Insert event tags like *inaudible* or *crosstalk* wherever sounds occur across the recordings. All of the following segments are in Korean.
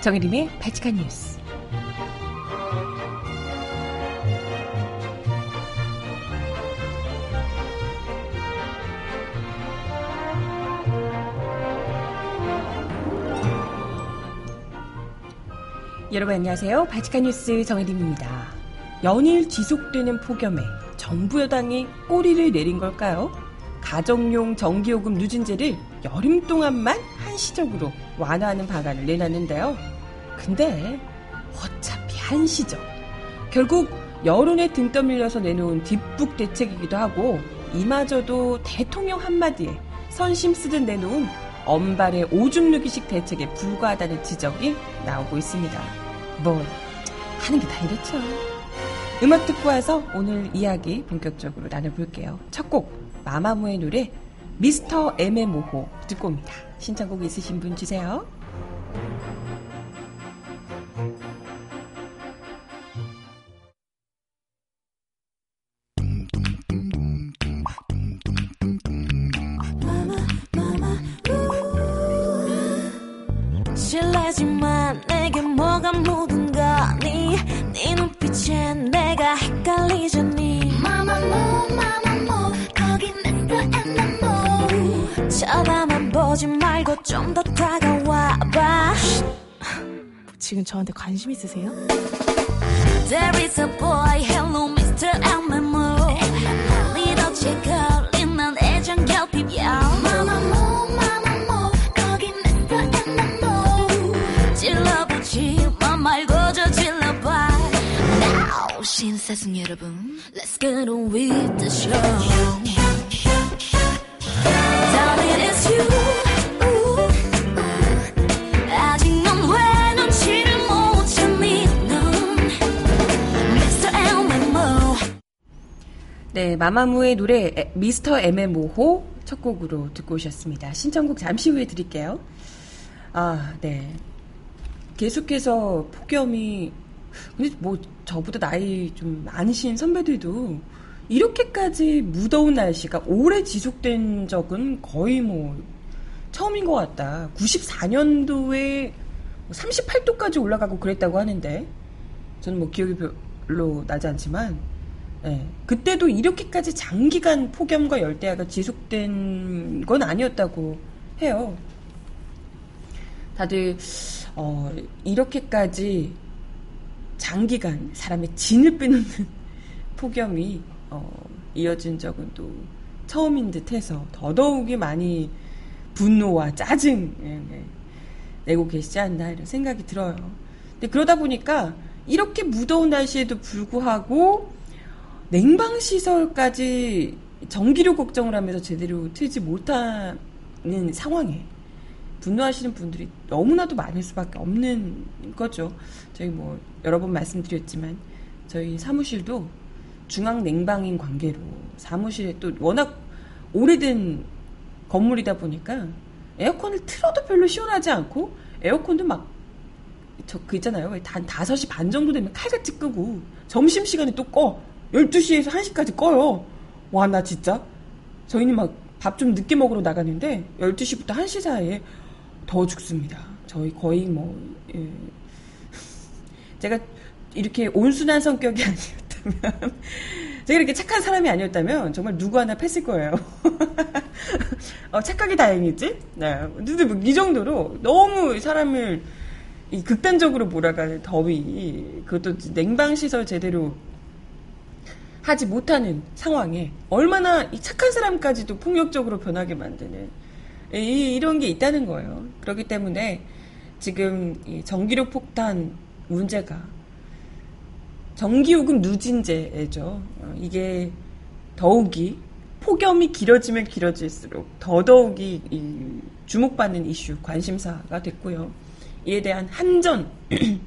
정혜림의 발칙한 뉴스. 여러분 안녕하세요. 발칙한 뉴스 정혜림입니다. 연일 지속되는 폭염에 정부 여당이 꼬리를 내린 걸까요? 가정용 전기요금 누진제를 여름 동안만 한시적으로 완화하는 방안을 내놨는데요. 근데 어차피 한시적. 결국 여론에 등 떠밀려서 내놓은 뒷북 대책이기도 하고 이마저도 대통령 한마디에 선심 쓰듯 내놓은 엄발의 오줌 누기식 대책에 불과하다는 지적이 나오고 있습니다. 뭐 하는 게 다 이렇죠. 음악 듣고 와서 오늘 이야기 본격적으로 나눠볼게요. 첫 곡 마마무의 노래 미스터 애매모호 듣고 옵니다. 신청곡 있으신 분 주세요. 보지 말고 좀 더 다가와봐. 지금 저한테 관심 있으세요? There is a boy hello Mr. 엠마무 네 덫에 걸린 난 애정 결핍이야 마마무 마마무 거기 미스터 엠마무 찔러보지만 말고 저 찔러봐. Now 신사승 여러분 Let's get on with the show 네, 마마무의 노래 에, 미스터 애매모호 첫 곡으로 듣고 오셨습니다. 신청곡 잠시 후에 드릴게요. 아, 네. 계속해서 폭염이 근데 뭐 저보다 나이 좀 많으신 선배들도 이렇게까지 무더운 날씨가 오래 지속된 적은 거의 뭐 처음인 것 같다. 94년도에 38도까지 올라가고 그랬다고 하는데 저는 뭐 기억이 별로 나지 않지만 예, 그때도 이렇게까지 장기간 폭염과 열대야가 지속된 건 아니었다고 해요. 다들 어, 이렇게까지 장기간 사람의 진을 빼놓는 *laughs* 폭염이 어, 이어진 적은 또 처음인 듯해서 더더욱이 많이 분노와 짜증 예, 예, 내고 계시지 않나 이런 생각이 들어요. 근데 그러다 보니까 이렇게 무더운 날씨에도 불구하고 냉방 시설까지 전기료 걱정을 하면서 제대로 틀지 못하는 상황에 분노하시는 분들이 너무나도 많을 수밖에 없는 거죠. 저희 뭐 여러 번 말씀드렸지만 저희 사무실도 중앙 냉방인 관계로 사무실에 또 워낙 오래된 건물이다 보니까 에어컨을 틀어도 별로 시원하지 않고 에어컨도 막 저 그 있잖아요. 한 5시 반 정도 되면 칼같이 끄고 점심시간에 또 꺼. 12시에서 1시까지 꺼요. 와, 나 진짜. 저희는 막 밥 좀 늦게 먹으러 나가는데 12시부터 1시 사이에 더 죽습니다. 저희 거의 뭐 예. *laughs* 제가 이렇게 온순한 성격이 *laughs* 아니었다면 제가 이렇게 착한 사람이 아니었다면 정말 누구 하나 팼을 거예요. *laughs* 어, 착하기 다행이지? 네. 근데 뭐 이 정도로 너무 사람을 이 극단적으로 몰아가는 더위, 그것도 냉방 시설 제대로 하지 못하는 상황에 얼마나 이 착한 사람까지도 폭력적으로 변하게 만드는 이, 이런 게 있다는 거예요. 그렇기 때문에 지금 이 전기료 폭탄 문제가 전기요금 누진제죠. 어, 이게 더욱이 폭염이 길어지면 길어질수록 더더욱이 이 주목받는 이슈, 관심사가 됐고요. 이에 대한 한전, *clears throat*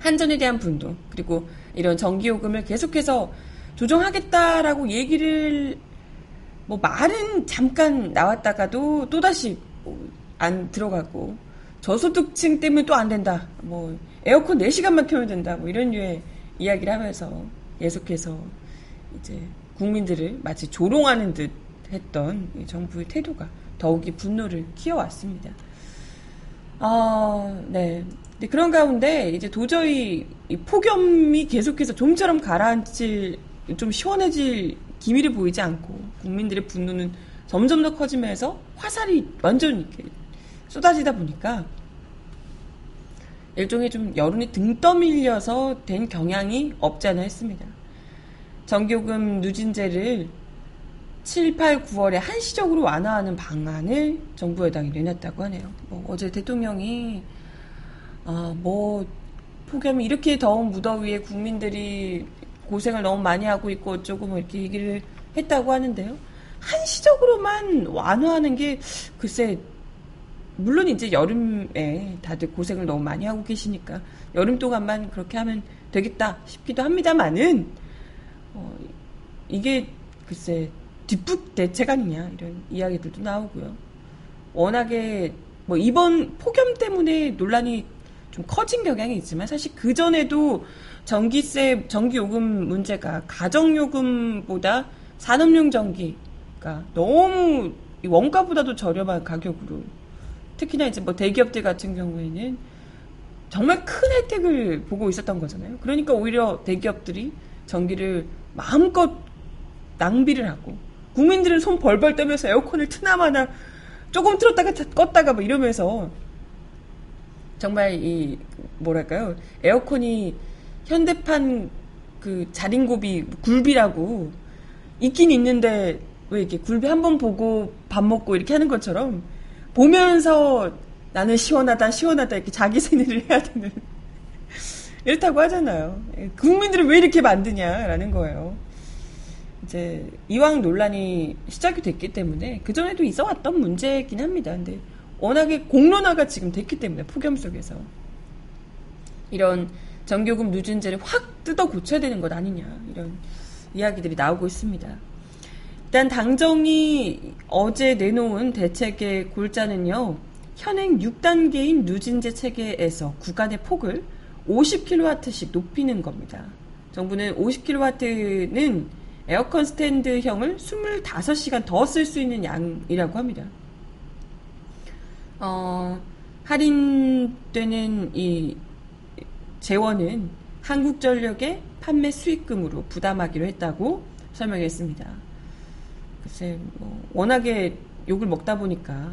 한전에 대한 분도, 그리고 이런 전기요금을 계속해서 조정하겠다라고 얘기를, 뭐, 말은 잠깐 나왔다가도 또다시 뭐안 들어가고, 저소득층 때문에 또 안 된다. 뭐, 에어컨 4시간만 켜면 된다. 뭐, 이런 류의 이야기를 하면서 계속해서 이제 국민들을 마치 조롱하는 듯 했던 이 정부의 태도가 더욱이 분노를 키워왔습니다. 아, 네. 근데 그런 가운데 이제 도저히 이 폭염이 계속해서 좀처럼 가라앉힐, 좀 시원해질 기미를 보이지 않고 국민들의 분노는 점점 더 커지면서 화살이 완전 이렇게 쏟아지다 보니까 일종의 좀 여론이 등 떠밀려서 된 경향이 없지 않아 했습니다. 전교금 누진제를 7, 8, 9월에 한시적으로 완화하는 방안을 정부 여당이 내놨다고 하네요. 뭐 어제 대통령이 아, 뭐 폭염이 이렇게 더운 무더위에 국민들이 고생을 너무 많이 하고 있고 어쩌고 뭐 이렇게 얘기를 했다고 하는데요. 한시적으로만 완화하는 게 글쎄 물론 이제 여름에 다들 고생을 너무 많이 하고 계시니까 여름 동안만 그렇게 하면 되겠다 싶기도 합니다만은 어, 이게 글쎄 뒷북 대책 아니냐 이런 이야기들도 나오고요. 워낙에 뭐 이번 폭염 때문에 논란이 좀 커진 경향이 있지만 사실 그 전에도 전기세 전기 요금 문제가 가정 요금보다 산업용 전기가 너무 이 원가보다도 저렴한 가격으로 특히나 이제 뭐 대기업들 같은 경우에는 정말 큰 혜택을 보고 있었던 거잖아요. 그러니까 오히려 대기업들이 전기를 마음껏 낭비를 하고 국민들은 손 벌벌 떠면서 에어컨을 트나마나 조금 틀었다가 껐다가 뭐 이러면서 정말 이 뭐랄까요 에어컨이 현대판 그 자린고비 굴비라고 있긴 있는데 왜 이렇게 굴비 한 번 보고 밥 먹고 이렇게 하는 것처럼 보면서 나는 시원하다 시원하다 이렇게 자기 *laughs* 세뇌를 해야 되는 *laughs* 이렇다고 하잖아요. 국민들을 왜 이렇게 만드냐라는 거예요. 이제 이왕 논란이 시작이 됐기 때문에 그 전에도 있어왔던 문제이긴 합니다. 근데 워낙에 공론화가 지금 됐기 때문에 폭염 속에서 이런 전교금 누진제를 확 뜯어 고쳐야 되는 것 아니냐 이런 이야기들이 나오고 있습니다. 일단 당정이 어제 내놓은 대책의 골자는요. 현행 6단계인 누진제 체계에서 구간의 폭을 50kW씩 높이는 겁니다. 정부는 50kW는 에어컨 스탠드형을 25시간 더 쓸 수 있는 양이라고 합니다. 어, 할인되는 이 재원은 한국전력의 판매 수익금으로 부담하기로 했다고 설명했습니다. 글쎄, 뭐, 워낙에 욕을 먹다 보니까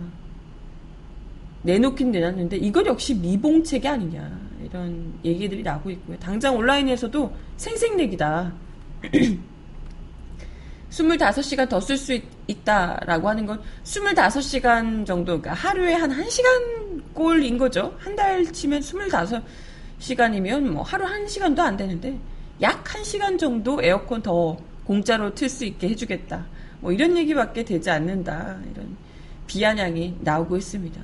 내놓긴 내놨는데 이것 역시 미봉책이 아니냐 이런 얘기들이 나오고 있고요. 당장 온라인에서도 생색내기다. *clears throat* 25시간 더 쓸 수 있다라고 하는 건 25시간 정도, 그러니까 하루에 한 1시간 꼴인 거죠. 한 달 치면 25시간이면 뭐 하루 1시간도 안 되는데 약 1시간 정도 에어컨 더 공짜로 틀 수 있게 해주겠다. 뭐 이런 얘기밖에 되지 않는다. 이런 비아냥이 나오고 있습니다.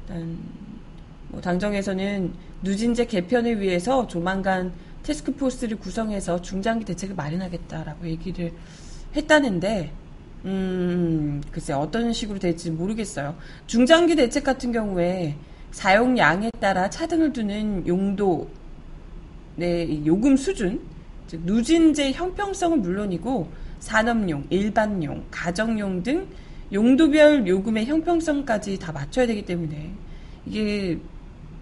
일단 뭐 당정에서는 누진제 개편을 위해서 조만간 테스크포스를 구성해서 중장기 대책을 마련하겠다라고 얘기를 했다는데 음 글쎄 어떤 식으로 될지 모르겠어요. 중장기 대책 같은 경우에 사용량에 따라 차등을 두는 용도 네, 요금 수준 즉 누진제 형평성은 물론이고 산업용, 일반용, 가정용 등 용도별 요금의 형평성까지 다 맞춰야 되기 때문에 이게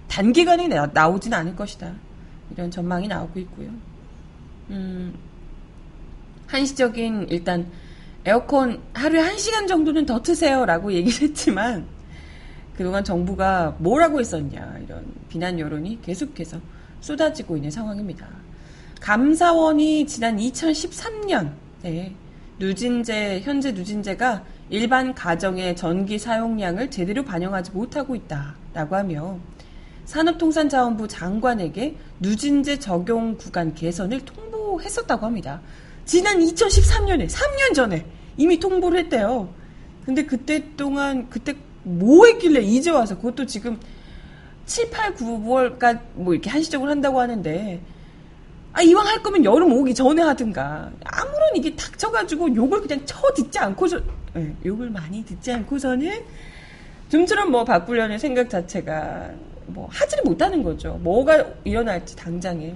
단기간에 나, 오진 않을 것이다. 이런 전망이 나오고 있고요. 음, 한시적인 일단 에어컨 하루에 한 시간 정도는 더 트세요라고 얘기를 했지만 그동안 정부가 뭘 하고 있었냐 이런 비난 여론이 계속해서 쏟아지고 있는 상황입니다. 감사원이 지난 2013년 네, 누진제 현재 누진제가 일반 가정의 전기 사용량을 제대로 반영하지 못하고 있다. 라고 하며 산업통상자원부 장관에게 누진제 적용 구간 개선을 통보했었다고 합니다. 지난 2013년에 3년 전에 이미 통보를 했대요. 근데 그때 동안 그때 뭐 했길래 이제 와서 그것도 지금 7, 8, 9월까지 뭐 이렇게 한시적으로 한다고 하는데 아 이왕 할 거면 여름 오기 전에 하든가 아무런 이게 닥쳐가지고 욕을 그냥 쳐 듣지 않고서 예, 욕을 많이 듣지 않고서는 좀처럼 뭐 바꾸려는 생각 자체가 뭐 하지를 못하는 거죠. 뭐가 일어날지 당장에.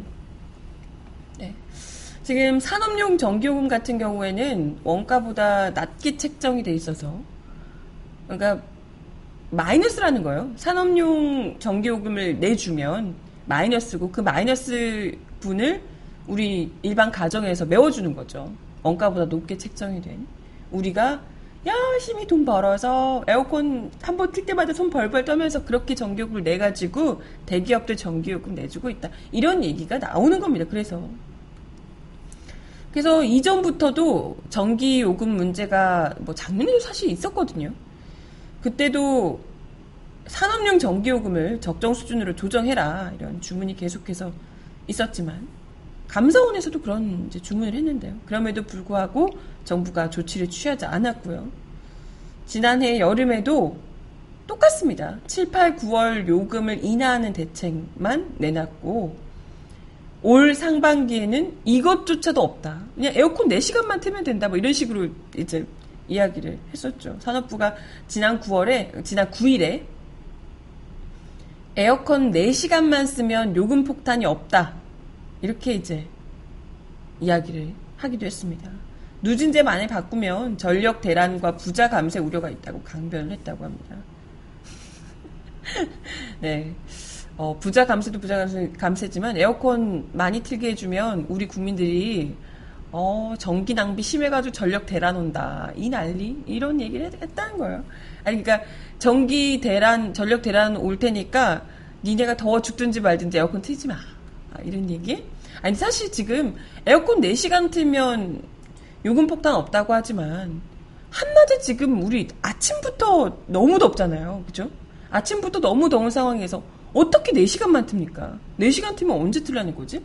네. 지금 산업용 전기요금 같은 경우에는 원가보다 낮게 책정이 돼 있어서 그러니까 마이너스라는 거예요. 산업용 전기요금을 내주면 마이너스고 그 마이너스 분을 우리 일반 가정에서 메워주는 거죠. 원가보다 높게 책정이 된. 우리가 열심히 돈 벌어서 에어컨 한 번 틀 때마다 손 벌벌 떠면서 그렇게 전기요금을 내가지고 대기업들 전기요금 내주고 있다. 이런 얘기가 나오는 겁니다. 그래서. 그래서 이전부터도 전기 요금 문제가 뭐 작년에도 사실 있었거든요. 그때도 산업용 전기 요금을 적정 수준으로 조정해라 이런 주문이 계속해서 있었지만 감사원에서도 그런 이제 주문을 했는데요. 그럼에도 불구하고 정부가 조치를 취하지 않았고요. 지난해 여름에도 똑같습니다. 7, 8, 9월 요금을 인하하는 대책만 내놨고 올 상반기에는 이것조차도 없다. 그냥 에어컨 4시간만 틀면 된다. 뭐 이런 식으로 이제 이야기를 했었죠. 산업부가 지난 9월에 지난 9일에 에어컨 4시간만 쓰면 요금 폭탄이 없다. 이렇게 이제 이야기를 하기도 했습니다. 누진제 만에 바꾸면 전력 대란과 부자 감세 우려가 있다고 강변을 했다고 합니다. *laughs* 네. 어, 부자 감세도 부자 감세, 감세지만 에어컨 많이 틀게 해주면 우리 국민들이 어, 전기 낭비 심해가지고 전력 대란 온다. 이 난리? 이런 얘기를 했, 했다는 거예요. 아니, 그러니까 전기 대란, 전력 대란 올 테니까 니네가 더워 죽든지 말든지 에어컨 틀지 마. 아, 이런 얘기? 아니, 사실 지금 에어컨 4시간 틀면 요금 폭탄 없다고 하지만 한낮에 지금 우리 아침부터 너무 덥잖아요. 그죠? 아침부터 너무 더운 상황에서 어떻게 4시간만 틉니까? 4시간 틀면 언제 틀라는 거지?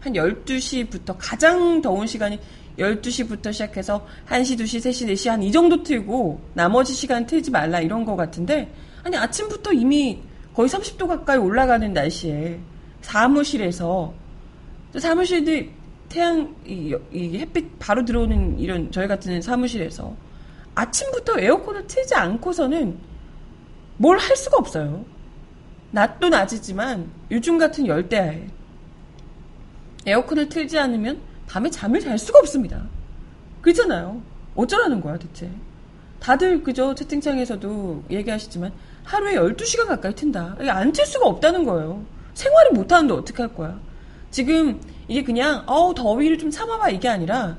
한 12시부터 가장 더운 시간이 12시부터 시작해서 1시, 2시, 3시, 4시 한 이 정도 틀고 나머지 시간 틀지 말라 이런 거 같은데 아니 아침부터 이미 거의 30도 가까이 올라가는 날씨에 사무실에서 사무실들 태양 이, 이 햇빛 바로 들어오는 이런 저희 같은 사무실에서 아침부터 에어컨을 틀지 않고서는 뭘 할 수가 없어요. 낮도 낮이지만 요즘 같은 열대야에 에어컨을 틀지 않으면 밤에 잠을 잘 수가 없습니다. 그렇잖아요. 어쩌라는 거야, 대체. 다들 그저 채팅창에서도 얘기하시지만 하루에 12시간 가까이 튼다. 안 틀 수가 없다는 거예요. 생활을 못 하는데 어떻게 할 거야? 지금 이게 그냥 어우 더위를 좀 참아봐 이게 아니라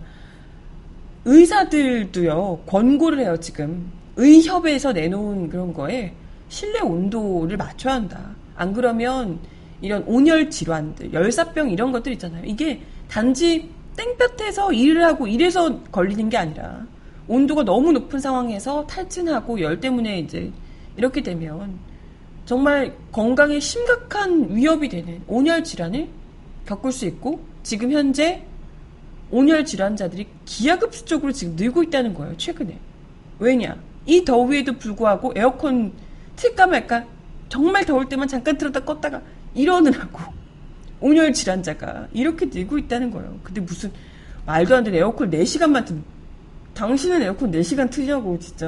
의사들도요 권고를 해요 지금 의협에서 내놓은 그런 거에 실내 온도를 맞춰야 한다. 안 그러면 이런 온열 질환들, 열사병 이런 것들 있잖아요. 이게 단지 땡볕에서 일을 하고 이래서 걸리는 게 아니라 온도가 너무 높은 상황에서 탈진하고 열 때문에 이제 이렇게 되면 정말 건강에 심각한 위협이 되는 온열 질환을 겪을 수 있고 지금 현재 온열 질환자들이 기하급수적으로 지금 늘고 있다는 거예요. 최근에. 왜냐? 이 더위에도 불구하고 에어컨 틀까 말까 정말 더울 때만 잠깐 틀었다 껐다가 이러느라고. *laughs* 온열 질환자가 이렇게 늘고 있다는 거예요. 근데 무슨 말도 안 되는 에어컨 4시간만 틀 당신은 에어컨 4시간 틀냐고 진짜.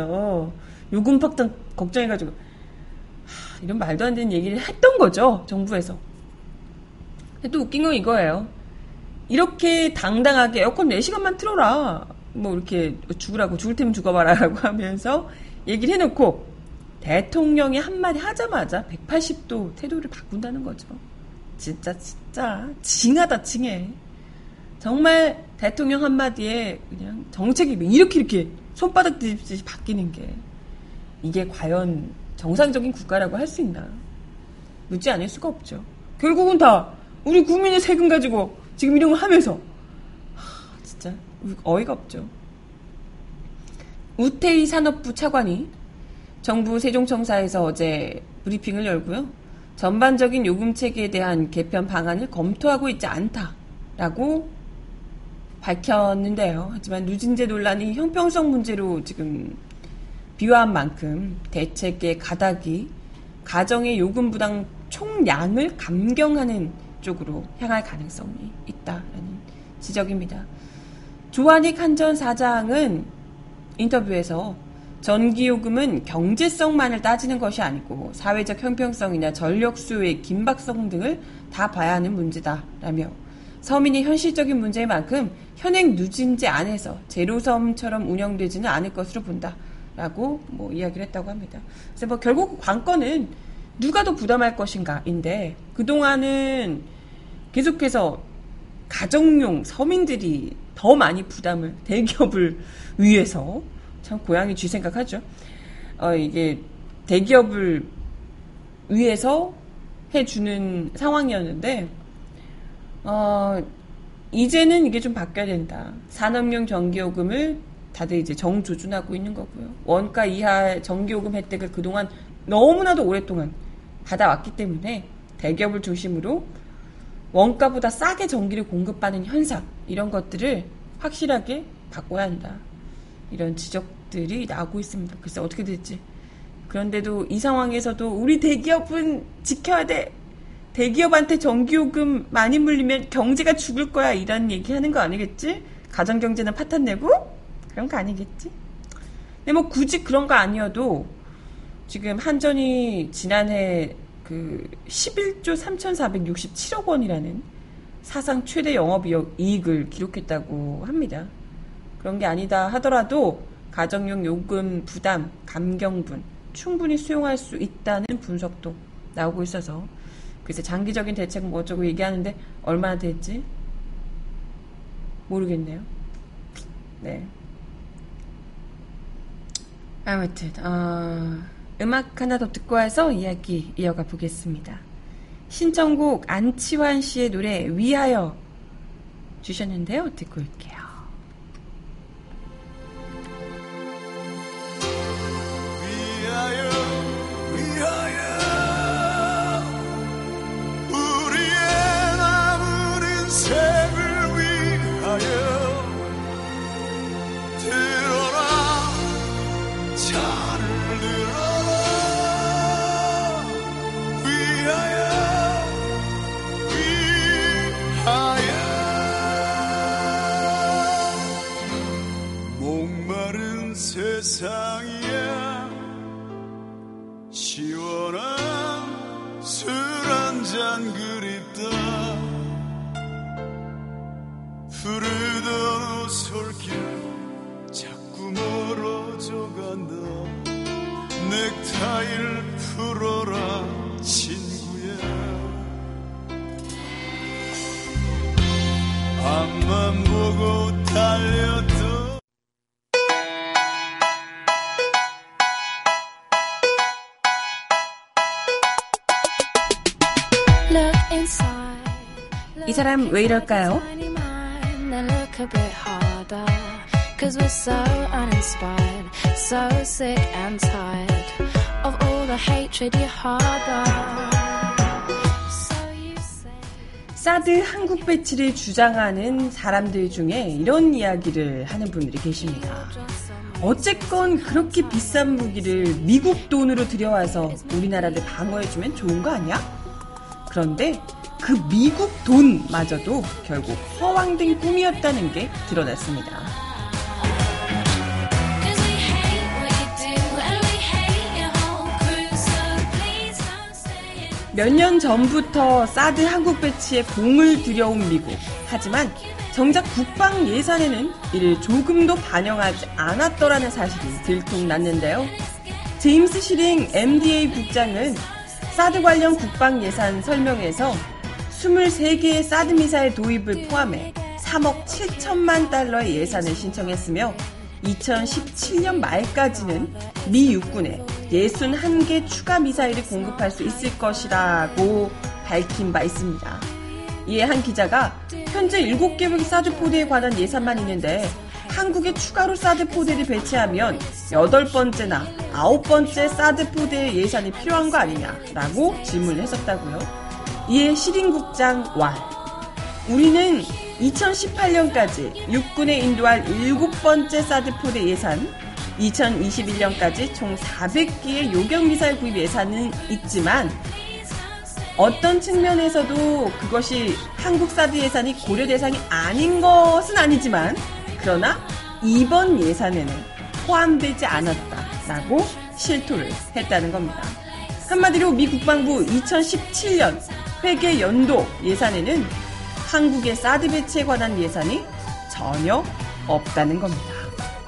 요금 faktan 걱정해가지고. 하, 이런 말도 안 되는 얘기를 했던 거죠 정부에서. 또 웃긴 건 이거예요. 이렇게 당당하게 에어컨 4시간만 틀어라. 뭐 이렇게 죽으라고 죽을 테면 죽어봐라 라고 *laughs* 하면서 얘기를 해놓고 대통령이 한마디 하자마자 180도 태도를 바꾼다는 거죠. 진짜 진짜 징하다 징해. 정말 대통령 한마디에 그냥 정책이 이렇게 이렇게 손바닥 뒤집듯이 바뀌는 게 이게 과연 정상적인 국가라고 할 수 있나? 묻지 않을 수가 없죠. 결국은 다 우리 국민의 세금 가지고 지금 이런 거 하면서 하, 진짜 어이가 없죠. 우태희 산업부 차관이 정부 세종청사에서 어제 브리핑을 열고요. 전반적인 요금 체계에 대한 개편 방안을 검토하고 있지 않다라고 밝혔는데요. 하지만 누진제 논란이 형평성 문제로 지금 비화한 만큼 대책의 가닥이 가정의 요금 부담 총량을 감경하는 쪽으로 향할 가능성이 있다라는 지적입니다. 조한익 한전 사장은 인터뷰에서 전기요금은 경제성만을 따지는 것이 아니고 사회적 형평성이나 전력 수요의 긴박성 등을 다 봐야 하는 문제다라며 서민의 현실적인 문제인 만큼 현행 누진제 안에서 제로섬처럼 운영되지는 않을 것으로 본다라고 뭐 이야기를 했다고 합니다. 그래서 뭐 결국 관건은 누가 더 부담할 것인가인데 그동안은 계속해서 가정용 서민들이 더 많이 부담을 대기업을 위해서 참 고양이 쥐 생각하죠. 어, 이게 대기업을 위해서 해주는 상황이었는데 어, 이제는 이게 좀 바뀌어야 된다. 산업용 전기요금을 다들 이제 정조준하고 있는 거고요. 원가 이하 전기요금 혜택을 그동안 너무나도 오랫동안 받아왔기 때문에 대기업을 중심으로 원가보다 싸게 전기를 공급하는 현상 이런 것들을 확실하게 바꿔야 한다. 이런 지적들이 나오고 있습니다. 글쎄 어떻게 될지. 그런데도 이 상황에서도 우리 대기업은 지켜야 돼. 대기업한테 전기요금 많이 물리면 경제가 죽을 거야. 이런 얘기 하는 거 아니겠지? 가정경제는 파탄 내고? 그런 거 아니겠지? 근데 뭐 굳이 그런 거 아니어도 지금 한전이 지난해 그 11조 3,467억 원이라는 사상 최대 영업이익을 기록했다고 합니다. 그런 게 아니다 하더라도 가정용 요금 부담, 감경분 충분히 수용할 수 있다는 분석도 나오고 있어서 글쎄 장기적인 대책 뭐 어쩌고 얘기하는데 얼마나 될지 모르겠네요. 네. 아무튼 어, 음악 하나 더 듣고 와서 이야기 이어가 보겠습니다. 신청곡 안치환 씨의 노래 위하여 주셨는데요. 듣고 올게요. 멀어져 간다 넥타이를 풀어라 친구야 앞만 보고 달렸던 Look inside. 이 사람 왜 이럴까요? Cause we're so uninspired, so sick and tired of all the hatred you harbor. 사드 한국 배치를 주장하는 사람들 중에 이런 이야기를 하는 분들이 계십니다. 어쨌건 그렇게 비싼 무기를 미국 돈으로 들여와서 우리나라를 방어해주면 좋은 거 아니야? 그런데 그 미국 돈마저도 결국 허황된 꿈이었다는 게 드러났습니다. 몇 년 전부터 사드 한국 배치에 공을 들여온 미국. 하지만 정작 국방 예산에는 이를 조금도 반영하지 않았더라는 사실이 들통났는데요. 제임스 시링 MDA 국장은 사드 관련 국방 예산 설명에서 23개의 사드 미사일 도입을 포함해 3억 7천만 달러의 예산을 신청했으며 2017년 말까지는 미 육군에 61개 추가 미사일을 공급할 수 있을 것이라고 밝힌 바 있습니다. 이에 한 기자가 현재 7개의 사드 포대에 관한 예산만 있는데 한국에 추가로 사드 포대를 배치하면 8번째나 아홉 번째 사드 포대 예산이 필요한 거 아니냐라고 질문을 했었다고요. 이에 시린국장 왈. 우리는 2018년까지 육군에 인도할 일곱 번째 사드 포대 예산, 2021년까지 총 400기의 요격 미사일 구입 예산은 있지만 어떤 측면에서도 그것이 한국 사드 예산이 고려 대상이 아닌 것은 아니지만 그러나 이번 예산에는 포함되지 않았다라고 실토를 했다는 겁니다. 한마디로 미 국방부 2017년 회계 연도 예산에는 한국의 사드 배치에 관한 예산이 전혀 없다는 겁니다.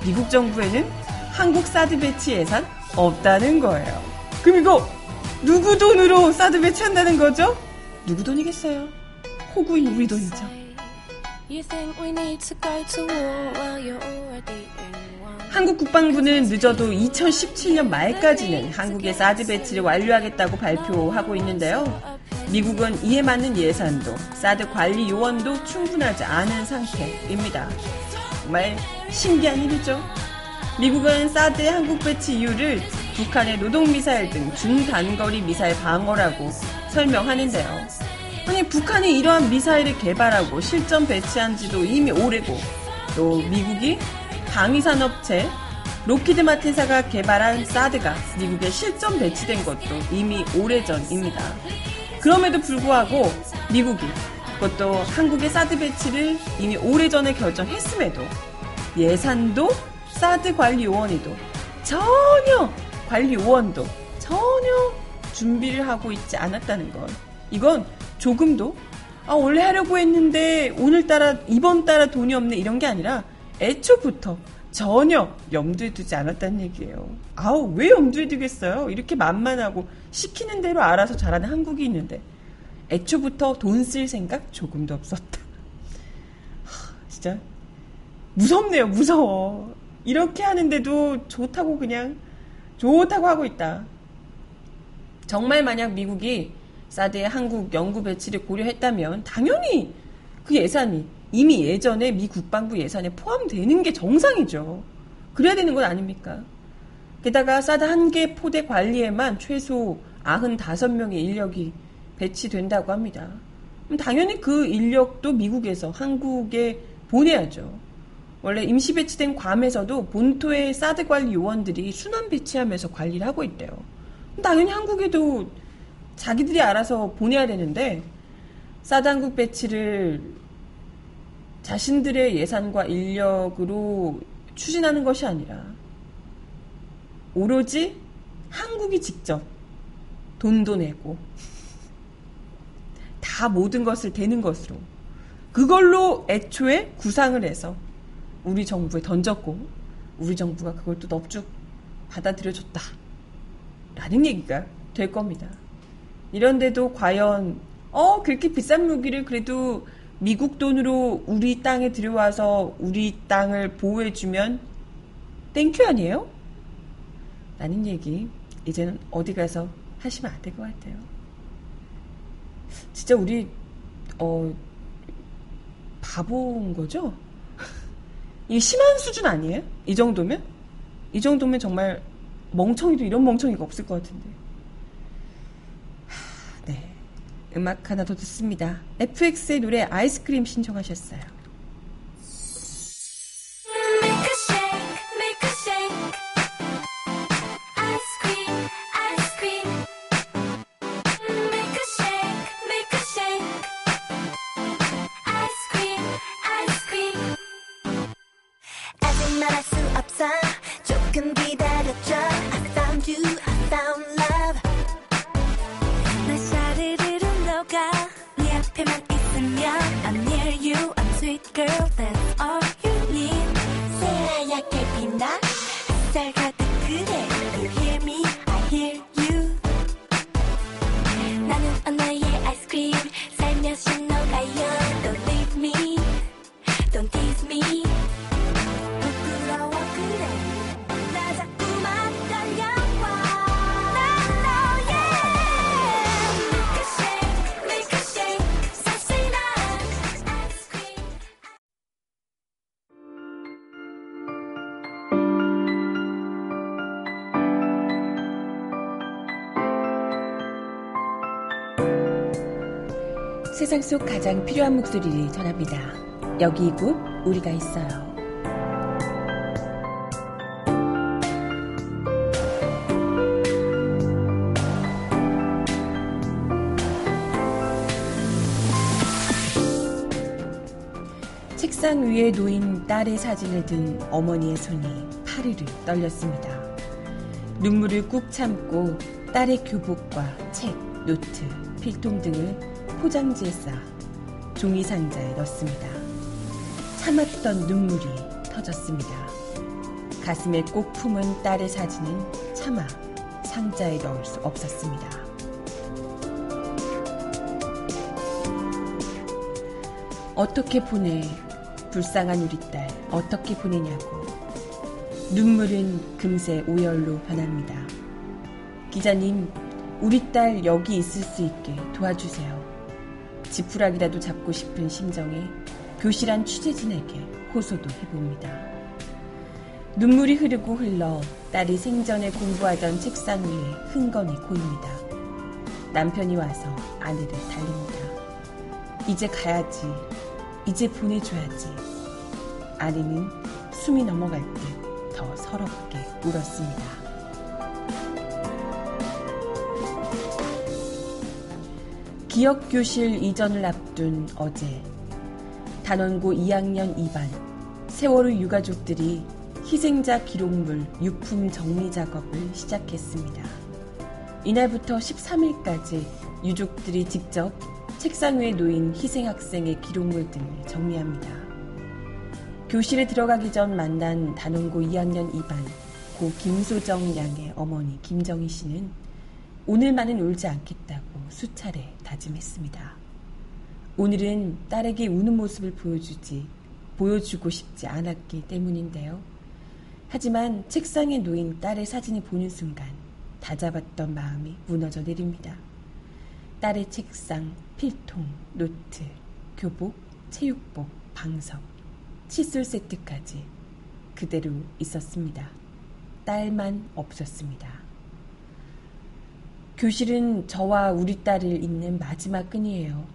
미국 정부에는 한국 사드 배치 예산 없다는 거예요. 그럼 이거 누구 돈으로 사드 배치한다는 거죠? 누구 돈이겠어요? 호구인 우리 돈이죠. 한국 국방부는 늦어도 2017년 말까지는 한국의 사드 배치를 완료하겠다고 발표하고 있는데요. 미국은 이에 맞는 예산도 사드 관리 요원도 충분하지 않은 상태입니다. 정말 신기한 일이죠. 미국은 사드의 한국 배치 이유를 북한의 노동미사일 등 중단거리 미사일 방어라고 설명하는데요. 아니, 북한이 이러한 미사일을 개발하고 실전 배치한 지도 이미 오래고, 또 미국이 방위산업체 로키드 마틴사가 개발한 사드가 미국에 실전 배치된 것도 이미 오래전입니다. 그럼에도 불구하고 미국이 그것도 한국의 사드 배치를 이미 오래전에 결정했음에도 예산도 사드 관리 요원이도 전혀 관리 요원도 전혀 준비를 하고 있지 않았다는 것. 이건 조금도 아 원래 하려고 했는데 오늘따라 이번 따라 돈이 없네 이런 게 아니라 애초부터 전혀 염두에 두지 않았다는 얘기예요. 아우 왜 염두에 두겠어요? 이렇게 만만하고 시키는 대로 알아서 잘하는 한국이 있는데 애초부터 돈 쓸 생각 조금도 없었다. 하, 진짜 무섭네요. 무서워. 이렇게 하는데도 좋다고 그냥 좋다고 하고 있다. 정말 만약 미국이 사드의 한국 연구 배치를 고려했다면 당연히 그 예산이 이미 예전에 미 국방부 예산에 포함되는 게 정상이죠. 그래야 되는 건 아닙니까? 게다가 사드 한 개 포대 관리에만 최소 95명의 인력이 배치된다고 합니다. 당연히 그 인력도 미국에서 한국에 보내야죠. 원래 임시 배치된 괌에서도 본토의 사드 관리 요원들이 순환 배치하면서 관리를 하고 있대요. 당연히 한국에도 자기들이 알아서 보내야 되는데 사드 한국 배치를 자신들의 예산과 인력으로 추진하는 것이 아니라 오로지 한국이 직접 돈도 내고 다 모든 것을 대는 것으로 그걸로 애초에 구상을 해서 우리 정부에 던졌고 우리 정부가 그걸 또 넙죽 받아들여줬다 라는 얘기가 될 겁니다. 이런데도 과연 어 그렇게 비싼 무기를 그래도 미국 돈으로 우리 땅에 들여와서 우리 땅을 보호해주면 thank you 아니에요? 라는 얘기 이제는 어디 가서 하시면 안 될 것 같아요. 진짜 우리 어 바보인 거죠? 이 심한 수준 아니에요? 이 정도면? 이 정도면 정말 멍청이도 이런 멍청이가 없을 것 같은데. 하, 네. 음악 하나 더 듣습니다. FX의 노래 아이스크림 신청하셨어요. Girl, that's 필요한 목소리를 전합니다. 여기 곧 우리가 있어요. 책상 위에 놓인 딸의 사진을 든 어머니의 손이 파르르 떨렸습니다. 눈물을 꾹 참고 딸의 교복과 책, 노트, 필통 등을 포장지에 싸 종이 상자에 넣습니다. 참았던 눈물이 터졌습니다. 가슴에 꼭 품은 딸의 사진은 차마 상자에 넣을 수 없었습니다. 어떻게 보내? 불쌍한 우리 딸, 어떻게 보내냐고. 눈물은 금세 오열로 변합니다. 기자님, 우리 딸 여기 있을 수 있게 도와주세요. 지푸라기라도 잡고 싶은 심정에 교실한 취재진에게 호소도 해봅니다. 눈물이 흐르고 흘러 딸이 생전에 공부하던 책상 위에 흥건히 고입니다. 남편이 와서 아내를 달립니다. 이제 가야지. 이제 보내줘야지. 아내는 숨이 넘어갈 듯 더 서럽게 울었습니다. 기억교실 이전을 앞둔 어제 단원고 2학년 2반 세월호 유가족들이 희생자 기록물 유품 정리 작업을 시작했습니다. 이날부터 13일까지 유족들이 직접 책상 위에 놓인 희생 학생의 기록물 등을 정리합니다. 교실에 들어가기 전 만난 단원고 2학년 2반 고 김소정 양의 어머니 김정희 씨는 오늘만은 울지 않겠다고 수차례 다짐했습니다. 오늘은 딸에게 우는 모습을 보여주지, 보여주고 싶지 않았기 때문인데요. 하지만 책상에 놓인 딸의 사진을 보는 순간 다잡았던 마음이 무너져 내립니다. 딸의 책상, 필통, 노트, 교복, 체육복, 방석, 칫솔 세트까지 그대로 있었습니다. 딸만 없었습니다. 교실은 저와 우리 딸을 잇는 마지막 끈이에요.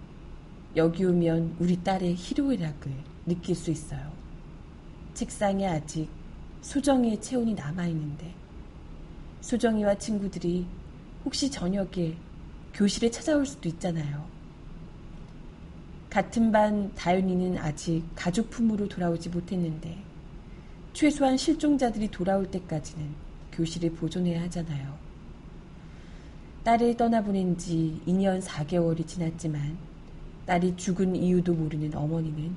여기 오면 우리 딸의 희로애락을 느낄 수 있어요. 책상에 아직 소정이의 체온이 남아있는데 소정이와 친구들이 혹시 저녁에 교실에 찾아올 수도 있잖아요. 같은 반 다윤이는 아직 가족 품으로 돌아오지 못했는데 최소한 실종자들이 돌아올 때까지는 교실에 보존해야 하잖아요. 딸을 떠나보낸 지 2년 4개월이 지났지만 딸이 죽은 이유도 모르는 어머니는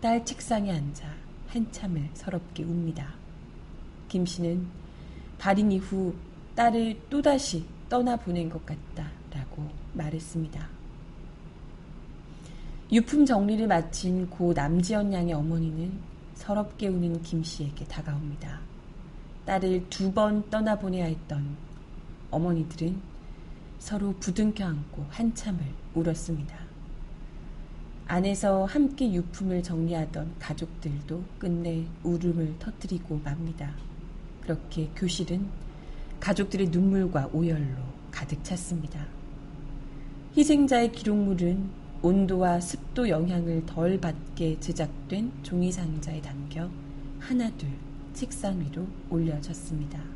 딸 책상에 앉아 한참을 서럽게 웁니다. 김 씨는 발인 이후 딸을 또다시 떠나보낸 것 같다라고 말했습니다. 유품 정리를 마친 고 남지연 양의 어머니는 서럽게 우는 김 씨에게 다가옵니다. 딸을 두 번 떠나보내야 했던 어머니들은 서로 부둥켜 안고 한참을 울었습니다. 안에서 함께 유품을 정리하던 가족들도 끝내 울음을 터뜨리고 맙니다. 그렇게 교실은 가족들의 눈물과 오열로 가득 찼습니다. 희생자의 기록물은 온도와 습도 영향을 덜 받게 제작된 종이 상자에 담겨 하나둘 책상 위로 올려졌습니다.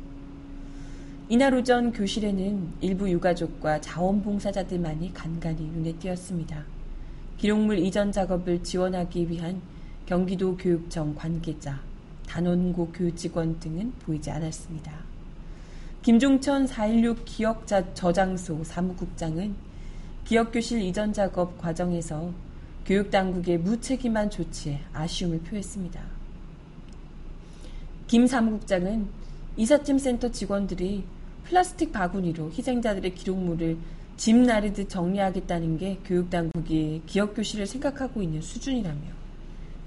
이날 오전 교실에는 일부 유가족과 자원봉사자들만이 간간히 눈에 띄었습니다. 기록물 이전 작업을 지원하기 위한 경기도 교육청 관계자, 단원고 교직원 등은 보이지 않았습니다. 김종천 4.16 기억자 저장소 사무국장은 기억교실 이전 작업 과정에서 교육당국의 무책임한 조치에 아쉬움을 표했습니다. 김 사무국장은 이삿짐 센터 직원들이 플라스틱 바구니로 희생자들의 기록물을 짐 나르듯 정리하겠다는 게 교육당국이 기억교실을 생각하고 있는 수준이라며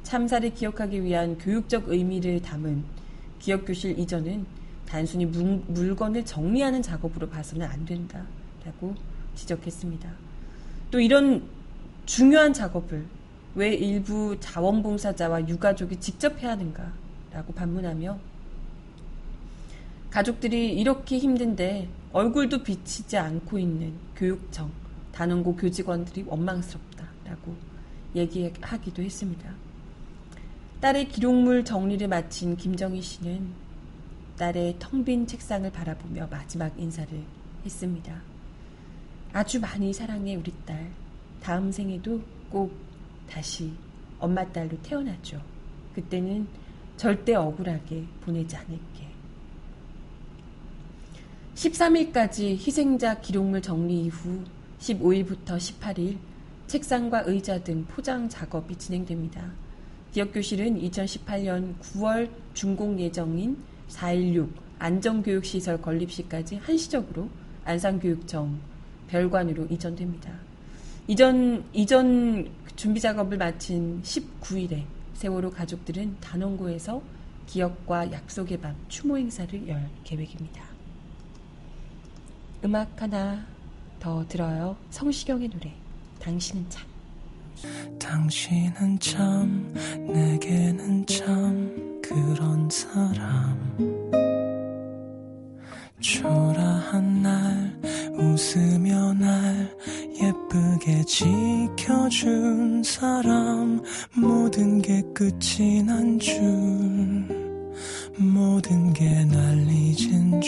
참사를 기억하기 위한 교육적 의미를 담은 기억교실 이전은 단순히 물 건을 정리하는 작업으로 봐서는 안 된다라고 지적했습니다. 또 이런 중요한 작업을 왜 일부 자원봉사자와 유가족이 직접 해야 하는가라고 반문하며 가족들이 이렇게 힘든데 얼굴도 비치지 않고 있는 교육청, 단원고 교직원들이 원망스럽다. 라고 얘기하기도 했습니다. 딸의 기록물 정리를 마친 김정희 씨는 딸의 텅 빈 책상을 바라보며 마지막 인사를 했습니다. 아주 많이 사랑해 우리 딸. 다음 생에도 꼭 다시 엄마 딸로 태어나죠. 그때는 절대 억울하게 보내지 않을게. 13일까지 희생자 기록물 정리 이후 15일부터 18일 책상과 의자 등 포장 작업이 진행됩니다. 기억교실은 2018년 9월 준공 예정인 416 안전교육시설 건립시까지 한시적으로 안산교육청 별관으로 이전됩니다. 이전, 이전 준비 작업을 마친 19일에 세월호 가족들은 단원고에서 기억과 약속의 밤 추모 행사를 열 계획입니다. 음악 하나 더 들어요. 성시경의 노래. 당신은 참. 당신은 참 내게는 참 그런 사람 초라한 날 웃으며 날 예쁘게 지켜준 사람 모든 게 끝이 난 줄 모든 게 날 잊은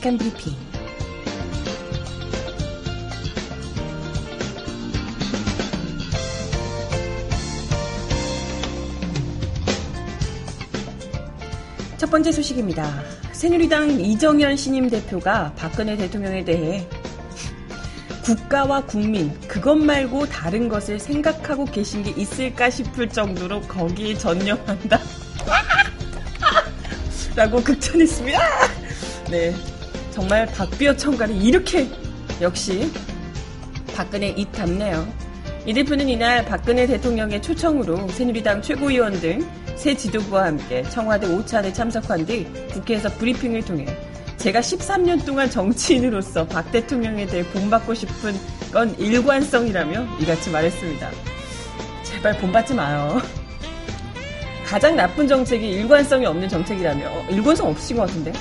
브리핑. 첫 번째 소식입니다. 새누리당 이정현 신임 대표가 박근혜 대통령에 대해 국가와 국민, 그것 말고 다른 것을 생각하고 계신 게 있을까 싶을 정도로 거기에 전념한다. *laughs* 라고 극찬했습니다. 네. 정말 박비어 청가를 이렇게 역시 박근혜 입 담네요. 이 대표는 이날 박근혜 대통령의 초청으로 새누리당 최고위원 등 새 지도부와 함께 청와대 오찬에 참석한 뒤 국회에서 브리핑을 통해 제가 13년 동안 정치인으로서 박 대통령에 대해 본받고 싶은 건 일관성이라며 이같이 말했습니다. 제발 본받지 마요. 가장 나쁜 정책이 일관성이 없는 정책이라며 어, 일관성 없으신 것 같은데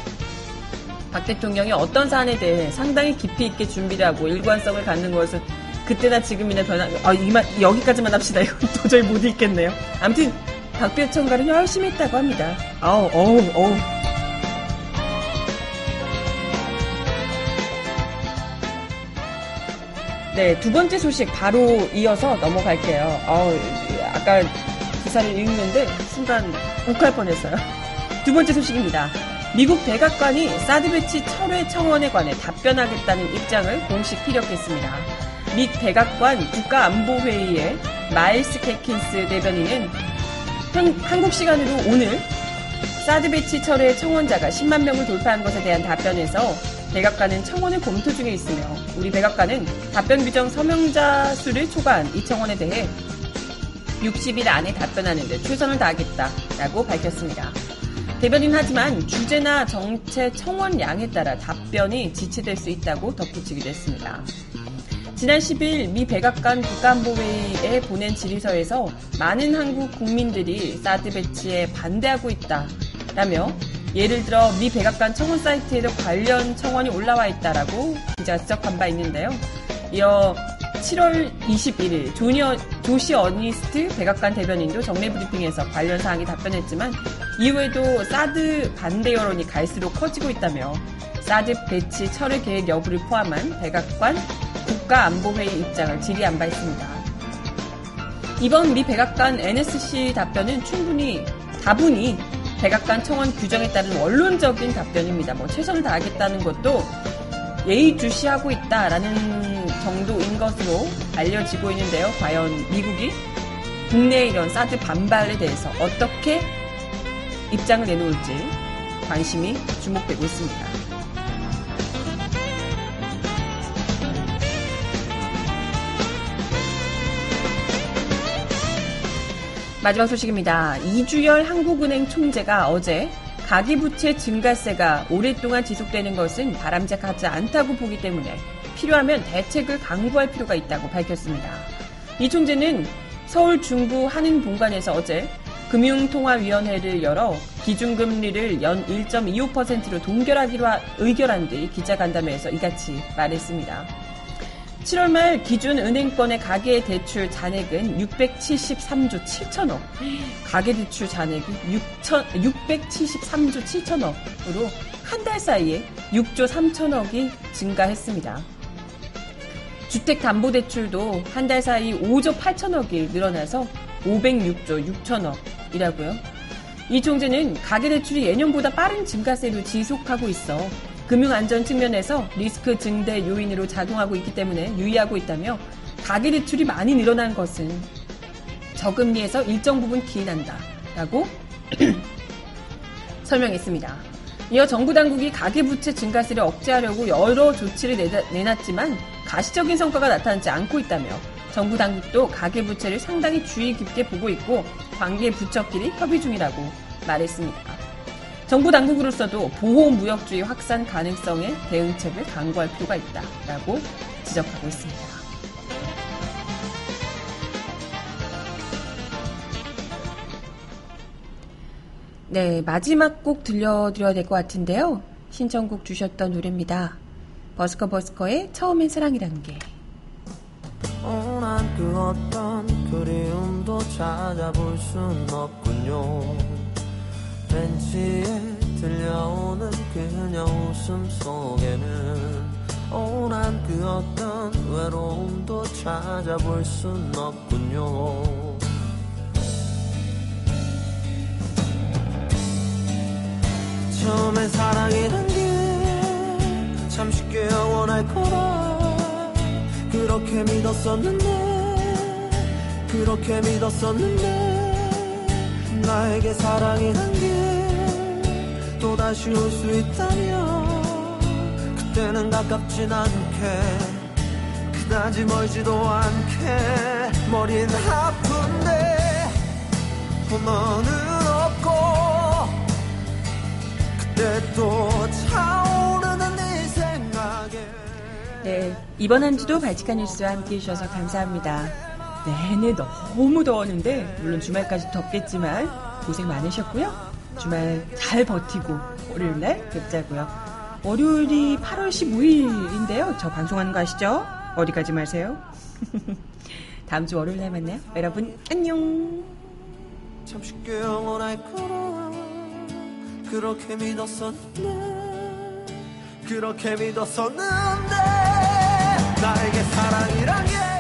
박 대통령이 어떤 사안에 대해 상당히 깊이 있게 준비를 하고 일관성을 갖는 것은 그때나 지금이나 변화 아 이만 여기까지만 합시다 *laughs* 이거 도저히 못 읽겠네요 아무튼 박비호 청가를 열심히 했다고 합니다 아우 어우 어우 네, 두 번째 소식 바로 이어서 넘어갈게요. 아우, 아까 기사를 읽는데 순간 욱할 뻔했어요. 두 번째 소식입니다. 미국 백악관이 사드 배치 철회 청원에 관해 답변하겠다는 입장을 공식 피력했습니다. 미 백악관 국가안보회의의 마일스 캐긴스 대변인은 한, 한국 시간으로 오늘 사드 배치 철회 청원자가 10만 명을 돌파한 것에 대한 답변에서 백악관은 청원을 검토 중에 있으며 우리 백악관은 답변 규정 서명자 수를 초과한 이 청원에 대해 60일 안에 답변하는 데 최선을 다하겠다라고 밝혔습니다. 대변인 하지만 주제나 정체 청원량에 따라 답변이 지체될 수 있다고 덧붙이기도 했습니다. 지난 10일 미 백악관 국가안보회의에 보낸 질의서에서 많은 한국 국민들이 사드 배치에 반대하고 있다라며 예를 들어 미 백악관 청원 사이트에도 관련 청원이 올라와 있다라고 기자가 지적한 바 있는데요. 이어 7월 21일 조니어, 조시 어니스트 백악관 대변인도 정례 브리핑에서 관련 사항에 답변했지만 이후에도 사드 반대 여론이 갈수록 커지고 있다며 사드 배치 철회 계획 여부를 포함한 백악관 국가안보회의 입장을 질의한 바 있습니다. 이번 미 백악관 NSC 답변은 충분히 다분히 백악관 청원 규정에 따른 원론적인 답변입니다. 뭐 최선을 다하겠다는 것도 예의주시하고 있다라는 정도인 것으로 알려지고 있는데요. 과연 미국이 국내의 이런 사드 반발에 대해서 어떻게 입장을 내놓을지 관심이 주목되고 있습니다. 마지막 소식입니다. 이주열 한국은행 총재가 어제 가계부채 증가세가 오랫동안 지속되는 것은 바람직하지 않다고 보기 때문에 필요하면 대책을 강구할 필요가 있다고 밝혔습니다. 이 총재는 서울 중부 한인 본관에서 어제 금융통화위원회를 열어 기준금리를 연 1.25%로 동결하기로 의결한 뒤 기자간담회에서 이같이 말했습니다. 7월 말 기준 은행권의 가계 대출 잔액은 673조 7천억. 가계 대출 잔액이 6천, 673조 7천억으로 한 달 사이에 6조 3천억이 증가했습니다. 주택담보대출도 한 달 사이 5조 8천억이 늘어나서 506조 6천억이라고요. 이 총재는 가계대출이 예년보다 빠른 증가세로 지속하고 있어 금융안전 측면에서 리스크 증대 요인으로 작용하고 있기 때문에 유의하고 있다며 가계대출이 많이 늘어난 것은 저금리에서 일정 부분 기인한다. 라고 *clears throat* 설명했습니다. 이어 정부 당국이 가계부채 증가세를 억제하려고 여러 조치를 내놨지만 가시적인 성과가 나타나지 않고 있다며 정부 당국도 가계부채를 상당히 주의 깊게 보고 있고 관계 부처끼리 협의 중이라고 말했습니다. 정부 당국으로서도 보호 무역주의 확산 가능성에 대응책을 강구할 필요가 있다라고 지적하고 있습니다. 네, 마지막 곡 들려드려야 될 것 같은데요. 신청곡 주셨던 노래입니다. 버스커 버스커의 처음엔 사랑이라는 게. 그 어떤 그리움도 찾아볼 순 없군요. 벤치에 들려오는 그녀 웃음 속에는 오난 그 어떤 외로움도 찾아볼 순 없군요 처음에 사랑이란 영원할 거라. 그렇게 믿었었는데 그렇게 믿었었는데 나에게 사랑이란 게 또다시 올 수 있다면 그때는 가깝진 않게 그다지 멀지도 않게 머린 아픈데 너는 없고 그때 또차 네 이번 한 주도 발칙한 뉴스와 함께 해주셔서 감사합니다. 내내 너무 더웠는데 물론 주말까지 덥겠지만 고생 많으셨고요. 주말 잘 버티고 월요일날 뵙자고요. 월요일이 8월 15일인데요. 저 방송하는 거 아시죠? 어디 가지 마세요. 다음 주 월요일날 만나요. 여러분 안녕. 참 쉽게 영원할 거라 그렇게 믿었었는데 그렇게 믿었었는데 나에게 사랑이란 게